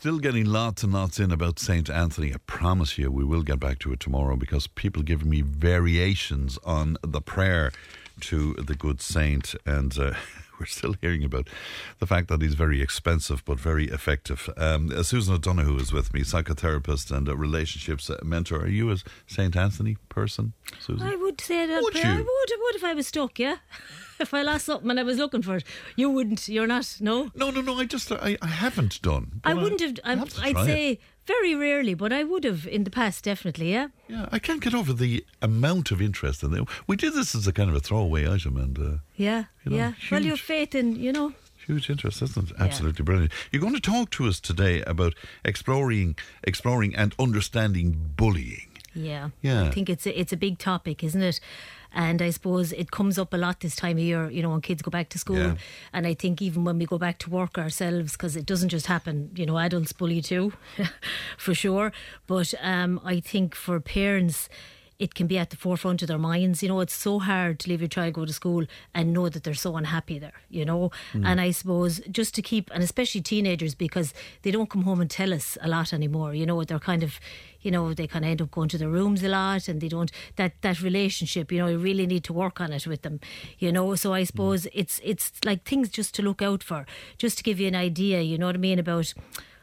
Still getting lots and lots in about St. Anthony. I promise you, we will get back to it tomorrow because people give me variations on the prayer to the good saint. And uh, we're still hearing about the fact that he's very expensive but very effective. Um, uh, Susan O'Donoghue is with me, psychotherapist and a relationships mentor. Are you a St. Anthony person, Susan? I would say that. Would you? I would, I would if I was stuck, yeah. if I lost something and I was looking for it. You wouldn't. You're not, no? no, no, no. I just I, I haven't done. I wouldn't have. I, have. I, I'd say. it. Very rarely, but I would have in the past, definitely, yeah. Yeah, I can't get over the amount of interest in it. We did this as a kind of a throwaway item, and. Uh, Yeah, You know, yeah. Well, your faith in, you know. Huge interest, isn't it? Absolutely brilliant. You're going to talk to us today about exploring, exploring and understanding bullying. Yeah. Yeah. I think it's a, it's a big topic, isn't it? And I suppose it comes up a lot this time of year, you know, when kids go back to school. Yeah. And I think even when we go back to work ourselves, because it doesn't just happen, you know, adults bully too, for sure. But um, I think for parents, it can be at the forefront of their minds. You know, it's so hard to leave your child go to school and know that they're so unhappy there, you know. Mm. And I suppose just to keep, and especially teenagers, because they don't come home and tell us a lot anymore. You know, they're kind of, you know, they kind of end up going to their rooms a lot, and they don't that that relationship. You know, you really need to work on it with them. You know, so I mm. suppose it's it's like things just to look out for, just to give you an idea. You know what I mean about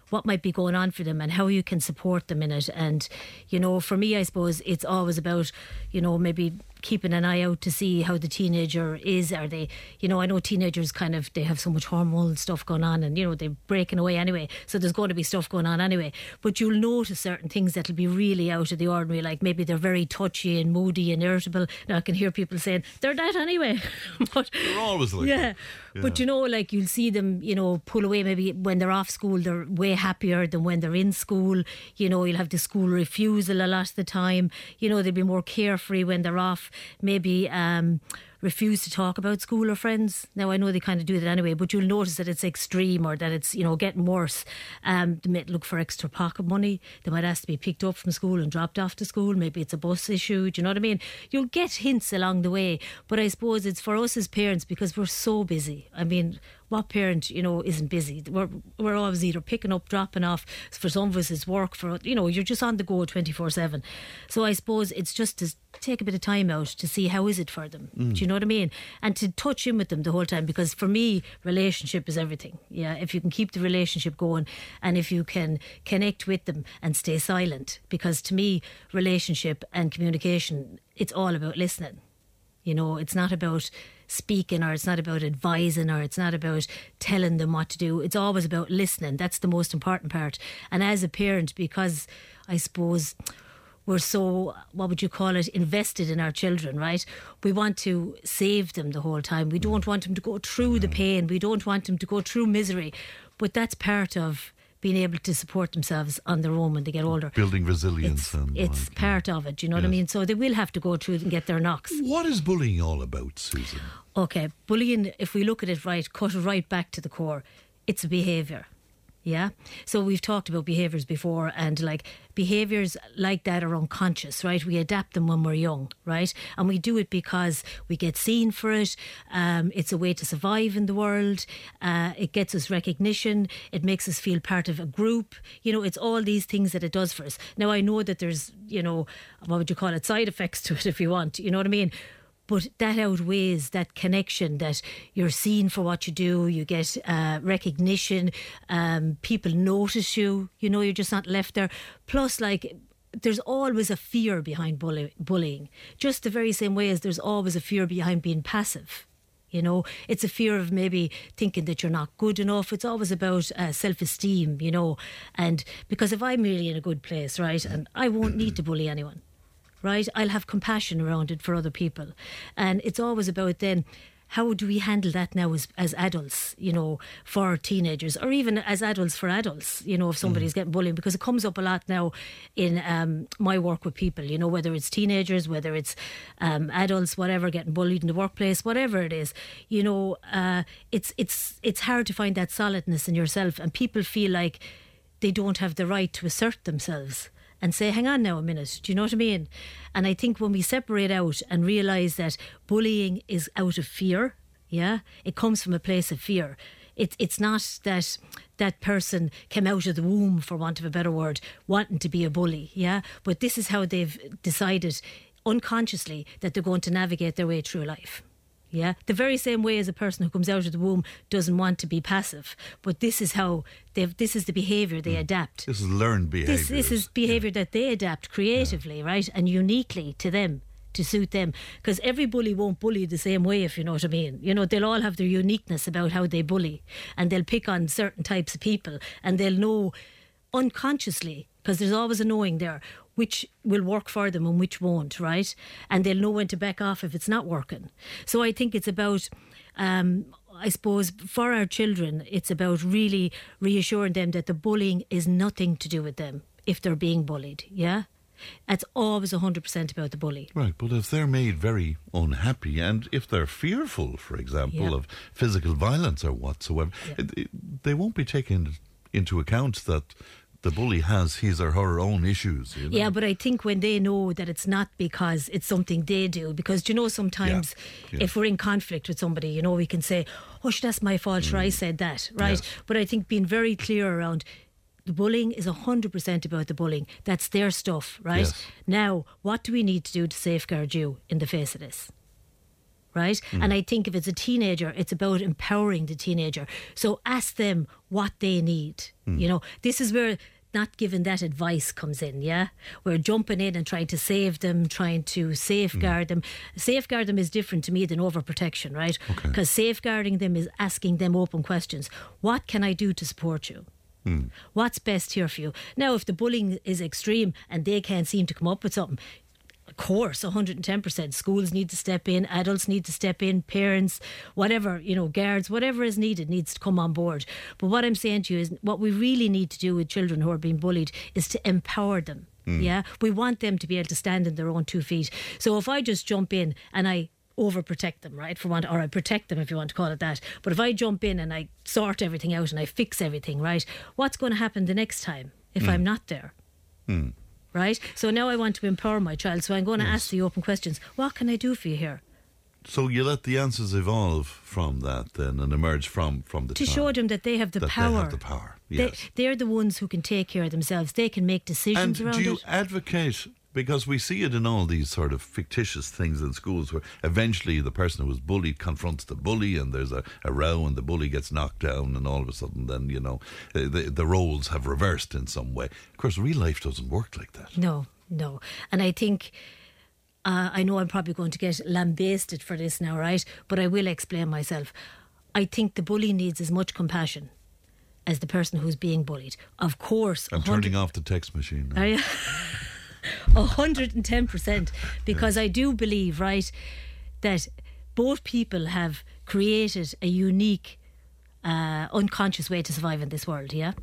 what might be going on for them and how you can support them in it. And, you know, for me, I suppose it's always about, you know, maybe keeping an eye out to see how the teenager is. Are they, you know, I know teenagers kind of, they have so much hormonal stuff going on and, you know, they're breaking away anyway. So there's going to be stuff going on anyway. But you'll notice certain things that'll be really out of the ordinary, like maybe they're very touchy and moody and irritable. Now I can hear people saying, they're that anyway. but They're always like yeah. that. But you know, like you'll see them, you know, pull away. Maybe when they're off school, they're way happier than when they're in school. You know, you'll have the school refusal a lot of the time. You know, they'll be more carefree when they're off. Maybe um, refuse to talk about school or friends. Now I know they kind of do that anyway, but you'll notice that it's extreme or that it's you know getting worse. Um, they might look for extra pocket money. They might ask to be picked up from school and dropped off to school. Maybe it's a bus issue. Do you know what I mean? You'll get hints along the way, but I suppose it's for us as parents because we're so busy. I mean, what parent you know isn't busy? We're we're always either picking up, dropping off. For some of us, it's work. For you know, you're just on the go twenty four seven. So I suppose it's just to take a bit of time out to see how is it for them. Mm. Do you know what I mean? And to touch in with them the whole time because for me, relationship is everything. Yeah, if you can keep the relationship going and if you can connect with them and stay silent, because to me, relationship and communication, it's all about listening. You know, it's not about speaking or it's not about advising or it's not about telling them what to do. It's always about listening. That's the most important part. And as a parent, because I suppose we're so, what would you call it, invested in our children, right? We want to save them the whole time. We don't want them to go through the mm. pain. We don't want them to go through misery. But that's part of being able to support themselves on their own when they get older. Building resilience It's, and it's like, part of it, you know what I mean? So they will have to go through and get their knocks. What is bullying all about, Susan? Okay, bullying, if we look at it right, cut it right back to the core, it's a behaviour. Yeah. So we've talked about behaviours before, and like behaviours like that are unconscious, right? We adapt them when we're young, right? And we do it because we get seen for it. Um, it's a way to survive in the world. Uh, it gets us recognition. It makes us feel part of a group. You know, it's all these things that it does for us. Now, I know that there's, you know, what would you call it, side effects to it if you want. You know what I mean? But that outweighs that connection that you're seen for what you do you get uh, recognition um, people notice you you know you're just not left there plus like there's always a fear behind bully- bullying just the very same way as there's always a fear behind being passive you know, it's a fear of maybe thinking that you're not good enough. It's always about uh, self esteem, you know. And because if I'm really in a good place, right, and I won't need to bully anyone, right? I'll have compassion around it for other people. And it's always about then how do we handle that now as, as adults, you know, for teenagers or even as adults for adults, you know, if somebody's getting bullied because it comes up a lot now in um, my work with people, you know, whether it's teenagers, whether it's um, adults, whatever, getting bullied in the workplace, whatever it is, you know, uh, it's, it's, it's hard to find that solidness in yourself and people feel like they don't have the right to assert themselves and say, hang on now a minute, do you know what I mean? And I think when we separate out and realise that bullying is out of fear, yeah, it comes from a place of fear. It's it's not that that person came out of the womb, for want of a better word, wanting to be a bully. Yeah, but this is how they've decided unconsciously that they're going to navigate their way through life. Yeah, the very same way as a person who comes out of the womb doesn't want to be passive, but this is how they've. This is the behaviour they mm. adapt. This is learned behaviour. This, this is behaviour that they adapt creatively, right, and uniquely to them to suit them. Because every bully won't bully the same way, if you know what I mean. You know, they'll all have their uniqueness about how they bully, and they'll pick on certain types of people, and they'll know unconsciously, because there's always a knowing there, which will work for them and which won't, right? And they'll know when to back off if it's not working. So I think it's about. Um, I suppose for our children, it's about really reassuring them that the bullying is nothing to do with them if they're being bullied. Yeah, it's always 100% about the bully. Right, but if they're made very unhappy and if they're fearful, for example, Yeah. of physical violence or whatsoever, Yeah. they won't be taken into account that the bully has his or her own issues. You know? Yeah, but I think when they know that it's not because it's something they do, because do you know sometimes Yeah. if we're in conflict with somebody, you know, we can say, "Oh, that's my fault. Sure, I said that, right?" Mm. But I think being very clear around the bullying is hundred percent about the bullying. That's their stuff, right? Yes. Now, what do we need to do to safeguard you in the face of this? right? Mm. And I think if it's a teenager, it's about empowering the teenager. So ask them what they need. Mm. You know, this is where not giving that advice comes in, yeah? We're jumping in and trying to save them, trying to safeguard them. Safeguard them is different to me than overprotection, right? Okay. Because safeguarding them is asking them open questions. What can I do to support you? Hmm. What's best here for you? Now, if the bullying is extreme and they can't seem to come up with something, of course, 110%. Schools need to step in, adults need to step in, parents, whatever, you know, guards, whatever is needed needs to come on board. But what I'm saying to you is what we really need to do with children who are being bullied is to empower them. Mm. Yeah, we want them to be able to stand on their own two feet. So if I just jump in and I overprotect them, right? For want, or I protect them if you want to call it that. But if I jump in and I sort everything out and I fix everything, right? What's going to happen the next time if mm. I'm not there? Mm. Right? So now I want to empower my child. So I'm going to ask the open questions. What can I do for you here? So you let the answers evolve from that then and emerge from, from the To show them that they have the power. They have the power. Yes. They, they're the ones who can take care of themselves. They can make decisions And around do you it. advocate because we see it in all these sort of fictitious things in schools where eventually the person who was bullied confronts the bully and there's a, a row and the bully gets knocked down and all of a sudden then you know the, the, roles have reversed in some way of course real life doesn't work like that No, no. And I think, uh, I know I'm probably going to get lambasted for this now, right? But I will explain myself. I think the bully needs as much compassion as the person who's being bullied. Of course, I'm turning off the text machine now. Are you? A hundred and ten percent, because I do believe, right, that both people have created a unique, uh, unconscious way to survive in this world. Yeah.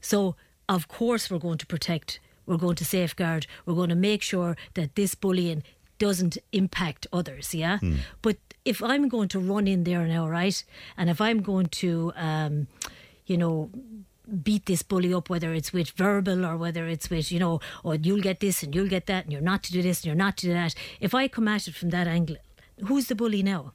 So of course we're going to protect, we're going to safeguard, we're going to make sure that this bullying doesn't impact others. Yeah. But if I'm going to run in there now, right, and if I'm going to, um, you know, beat this bully up, whether it's with verbal or whether it's with, you know, or you'll get this and you'll get that and you're not to do this and you're not to do that. If I come at it from that angle, who's the bully now?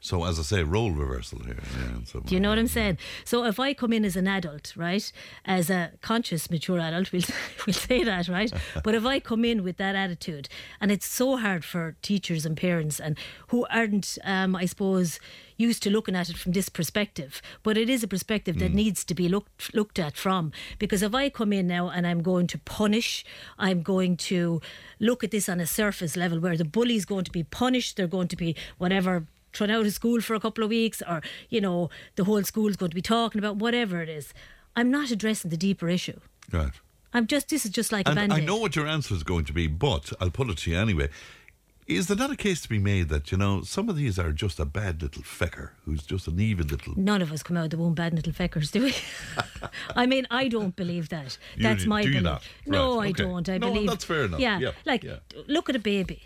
So as I say, role reversal here. Yeah, so- Do you know what I'm saying? So if I come in as an adult, right, as a conscious, mature adult, we'll, we'll say that, right? but if I come in with that attitude, and it's so hard for teachers and parents and who aren't, um, I suppose, used to looking at it from this perspective, but it is a perspective that needs to be looked looked at from. Because if I come in now and I'm going to punish, I'm going to look at this on a surface level where the bully's going to be punished, they're going to be whatever thrown out of school for a couple of weeks or you know the whole school's going to be talking about whatever it is i'm not addressing the deeper issue Right. i'm just this is just like And I band-aid know what your answer is going to be, but I'll put it to you anyway. Is there not a case to be made that, you know, some of these are just a bad little fecker who's just an evil little. None of us come out of the womb bad little feckers, do we? I mean, I don't believe that. You That's my do you belief. not? No, I don't. I No, believe that's fair enough. Yeah, Yeah, like yeah. look at a baby.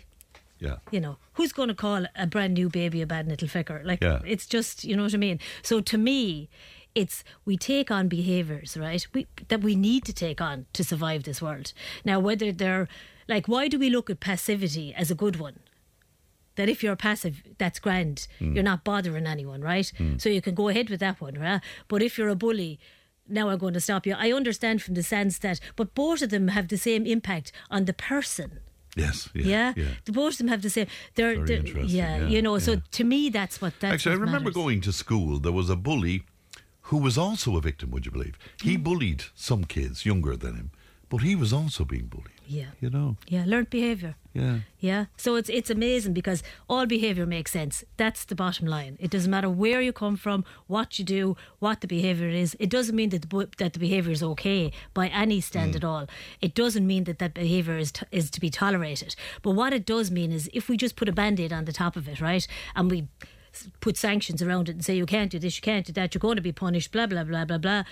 Yeah. You know, who's going to call a brand new baby a bad little fecker? Like, Yeah. it's just, you know what I mean? So to me, it's we take on behaviours, right? We, that we need to take on to survive this world. Now, whether they're like, why do we look at passivity as a good one? that if you're passive, that's grand. Hmm. You're not bothering anyone, right? So you can go ahead with that one, right? But if you're a bully, now I'm going to stop you. I understand from the sense that, but both of them have the same impact on the person. Yes. Yeah. Yeah, yeah. the both of them have the same. They're, Very they're interesting, yeah, yeah, you know. So to me, that's what that's. Actually, I remember matters. going to school. There was a bully who was also a victim. Would you believe? He Mm. bullied some kids younger than him, but he was also being bullied. Yeah, You know. yeah, learned behaviour. Yeah. Yeah, so it's it's amazing because all behaviour makes sense. That's the bottom line. It doesn't matter where you come from, what you do, what the behaviour is. It doesn't mean that the, that the behaviour is okay by any stand mm. at all. It doesn't mean that that behaviour is t- is to be tolerated. But what it does mean is if we just put a band-aid on the top of it, right, and we put sanctions around it and say you can't do this, you can't do that, you're going to be punished, blah blah blah blah blah.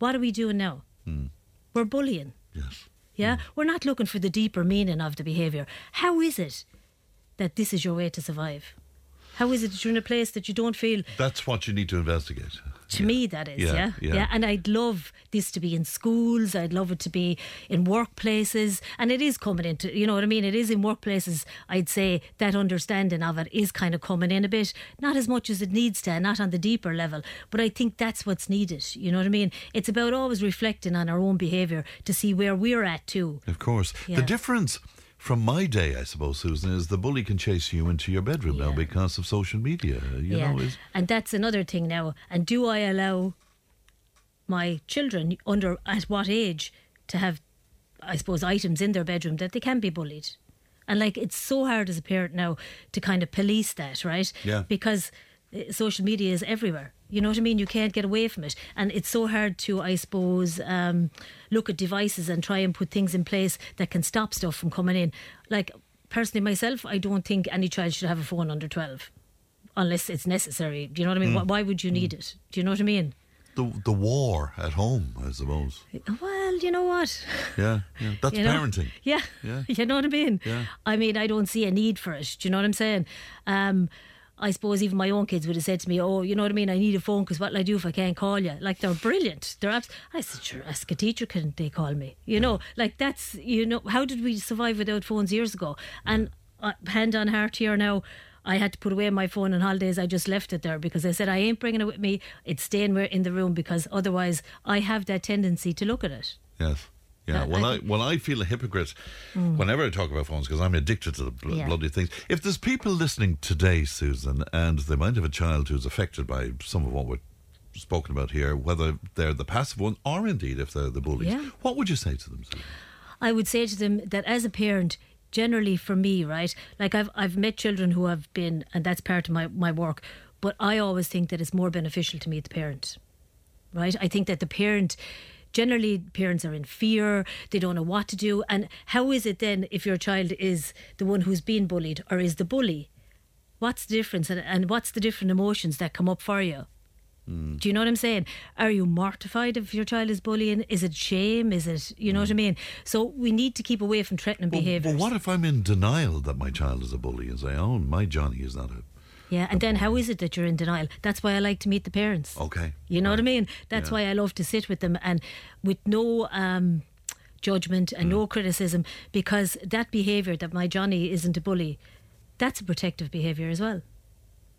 What are we doing now? Mm. We're bullying. Yes. Yeah, hmm. we're not looking for the deeper meaning of the behaviour. How is it that this is your way to survive? How is it that you're in a place that you don't feel? That's what you need to investigate. To me, that is, Yeah, yeah, yeah. And I'd love this to be in schools. I'd love it to be in workplaces, and it is coming into. You know what I mean? It is in workplaces. I'd say that understanding of it is kind of coming in a bit, not as much as it needs to, not on the deeper level. But I think that's what's needed. You know what I mean? It's about always reflecting on our own behaviour to see where we're at too. Of course. Yeah. The difference from my day, I suppose, Susan, is the bully can chase you into your bedroom now because of social media. You know, is and that's another thing now. And do I allow my children under at what age to have, I suppose, items in their bedroom that they can be bullied? And like, it's so hard as a parent now to kind of police that, right? Yeah. Because social media is everywhere. You know what I mean? You can't get away from it. And it's so hard to, I suppose, um, look at devices and try and put things in place that can stop stuff from coming in. Like, personally, myself, I don't think any child should have a phone under 12 unless it's necessary. Do you know what I mean? Mm. Why, would you need it? Do you know what I mean? the the war at home, I suppose. Well, you know what? Yeah, yeah. That's You know? parenting. Yeah. Yeah. You know what I mean? Yeah. I mean, I don't see a need for it. Do you know what I'm saying? Um, I suppose even my own kids would have said to me, "Oh, you know what I mean? I need a phone because what'll I do if I can't call you?" Like they're brilliant. They're abs- I said, "Sure, ask a teacher, can they call me?" You know, like that's you know, how did we survive without phones years ago? And uh, hand on heart here now. I had to put away my phone on holidays. I just left it there because I said I ain't bringing it with me. It's staying where- in the room because otherwise I have that tendency to look at it. Yes. Yeah. Well, I I, well, I feel a hypocrite mm. whenever I talk about phones because I'm addicted to the bl- Yeah. bloody things. If there's people listening today, Susan, and they might have a child who's affected by some of what we're spoken about here, whether they're the passive one or indeed if they're the bullies, Yeah. what would you say to them, Susan? I would say to them that as a parent, generally for me, right, like I've I've met children who have been, and that's part of my my work. But I always think that it's more beneficial to meet the parent, right? I think that the parent. Generally, parents are in fear. They don't know what to do. And how is it then if your child is the one who's being bullied or is the bully? What's the difference? And, and what's the different emotions that come up for you? Hmm. Do you know what I'm saying? Are you mortified if your child is bullying? Is it shame? Is it, you know what I hmm. mean? So we need to keep away from threatening Well, behaviours. well, what if I'm in denial that my child is a bully and say, oh, my Johnny is not a. yeah, and then how is it that you're in denial? That's why I like to meet the parents. Okay. You know what I mean? That's Yeah. why I love to sit with them and with no um, judgment and Mm. no criticism because that behaviour that my Johnny isn't a bully, that's a protective behaviour as well.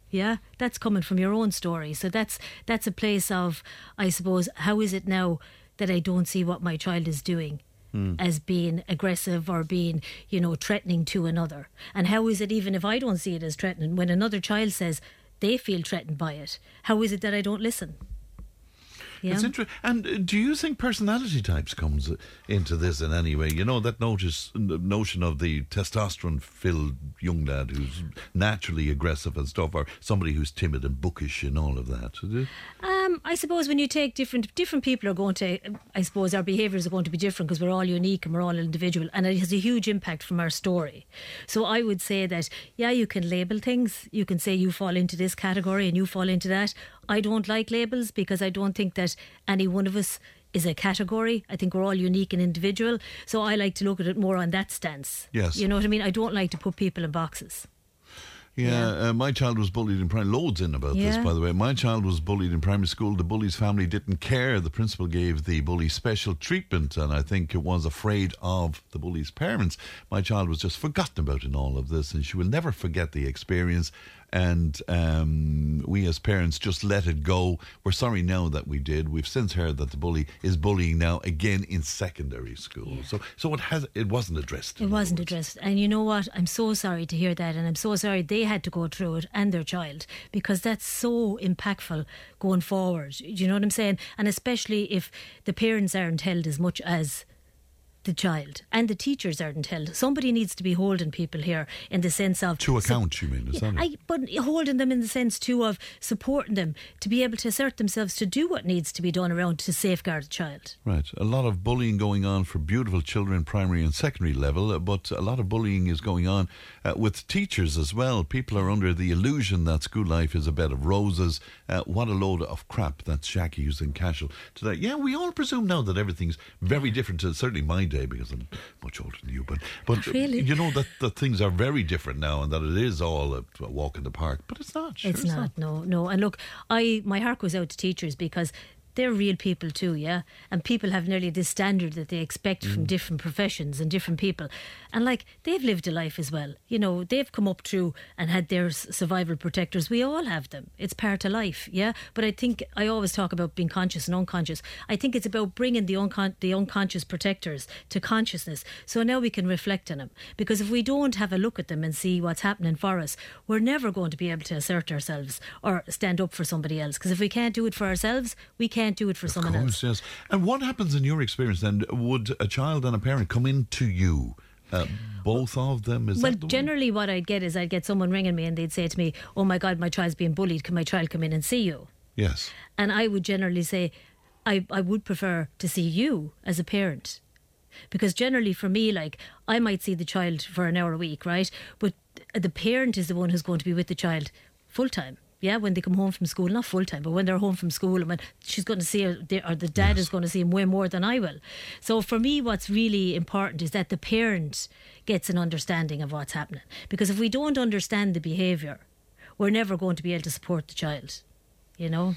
Yeah, that's coming from your own story. So that's that's a place of, I suppose, how is it now that I don't see what my child is doing as being aggressive or being, you know, threatening to another? And how is it even if I don't see it as threatening when another child says they feel threatened by it? How is it that I don't listen? Yeah. It's interesting. And uh, do you think personality types comes uh, into this in any way? You know that notice notion of the testosterone-filled young lad who's naturally aggressive and stuff, or somebody who's timid and bookish and all of that. It? Um, I suppose when you take different different people are going to, I suppose our behaviours are going to be different because we're all unique and we're all individual, and it has a huge impact from our story. So I would say that yeah, you can label things. You can say you fall into this category and you fall into that. I don't like labels because I don't think that any one of us is a category. I think we're all unique and individual. So I like to look at it more on that stance. Yes. You know what I mean? I don't like to put people in boxes. Yeah, Uh, my child was bullied in primary. Loads in about this, by the way. My child was bullied in primary school. The bully's family didn't care. The principal gave the bully special treatment, and I think it was afraid of the bully's parents. My child was just forgotten about in all of this, and she will never forget the experience. And um, we as parents just let it go. We're sorry now that we did. We've since heard that the bully is bullying now again in secondary school. So, so it has it wasn't addressed. It wasn't words. addressed. And you know what? I'm so sorry to hear that. And I'm so sorry they had to go through it and their child because that's so impactful going forward. Do you know what I'm saying? And especially if the parents aren't held as much as the child and the teachers aren't held. Somebody needs to be holding people here in the sense of To account, you mean? Is that it? I, but holding them in the sense too of supporting them to be able to assert themselves to do what needs to be done around to safeguard the child. Right. A lot of bullying going on for beautiful children, primary and secondary level, uh, but a lot of bullying is going on uh, with teachers as well. People are under the illusion that school life is a bed of roses. Uh, what a load of crap. That's Jackie who's in Cashel today. Yeah, we all presume now that everything's very different to certainly my day because I'm much older than you, but but oh, Really? you know that, that things are very different now and that it is all a, a walk in the park, but it's not. Sure it's not, no, no. And look, I my heart goes out to teachers because they're real people too, yeah. And people have nearly this standard that they expect from Mm. different professions and different people, and like they've lived a life as well. You know, they've come up through and had their survival protectors. We all have them. It's part of life, yeah. But I think I always talk about being conscious and unconscious. I think it's about bringing the uncon- the unconscious protectors to consciousness, so now we can reflect on them. Because if we don't have a look at them and see what's happening for us, we're never going to be able to assert ourselves or stand up for somebody else. Because if we can't do it for ourselves, we can't do it for someone Of else. course, yes. And what happens in your experience then? Would a child and a parent come in to you? Uh, both of them? Is Well, the generally, what I'd get is I'd get someone ringing me and they'd say to me, "Oh my God, my child's being bullied. Can my child come in and see you?" Yes. And I would generally say, I, I would prefer to see you as a parent. Because generally, for me, like, I might see the child for an hour a week, right? But the parent is the one who's going to be with the child full time. Yeah, when they come home from school, not full time, but when they're home from school and when she's going to see her, or the dad is going to see him way more than I will. So for me, what's really important is that the parent gets an understanding of what's happening. Because if we don't understand the behaviour, we're never going to be able to support the child. You know?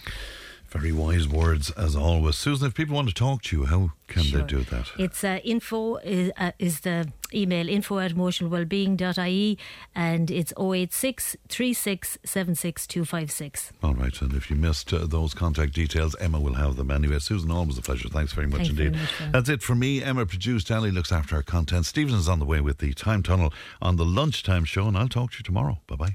Very wise words as always. Susan, if people want to talk to you, how can Sure. they do that? It's uh, info is, uh, is the email info at emotionalwellbeing.ie and it's 086 36 All right, and if you missed uh, those contact details, Emma will have them anyway. Susan, always a pleasure. Thanks very much Thanks very indeed. much, That's it for me. Emma produced, Ali looks after our content. Stevenson's on the way with the Time Tunnel on the lunchtime show, and I'll talk to you tomorrow. Bye bye.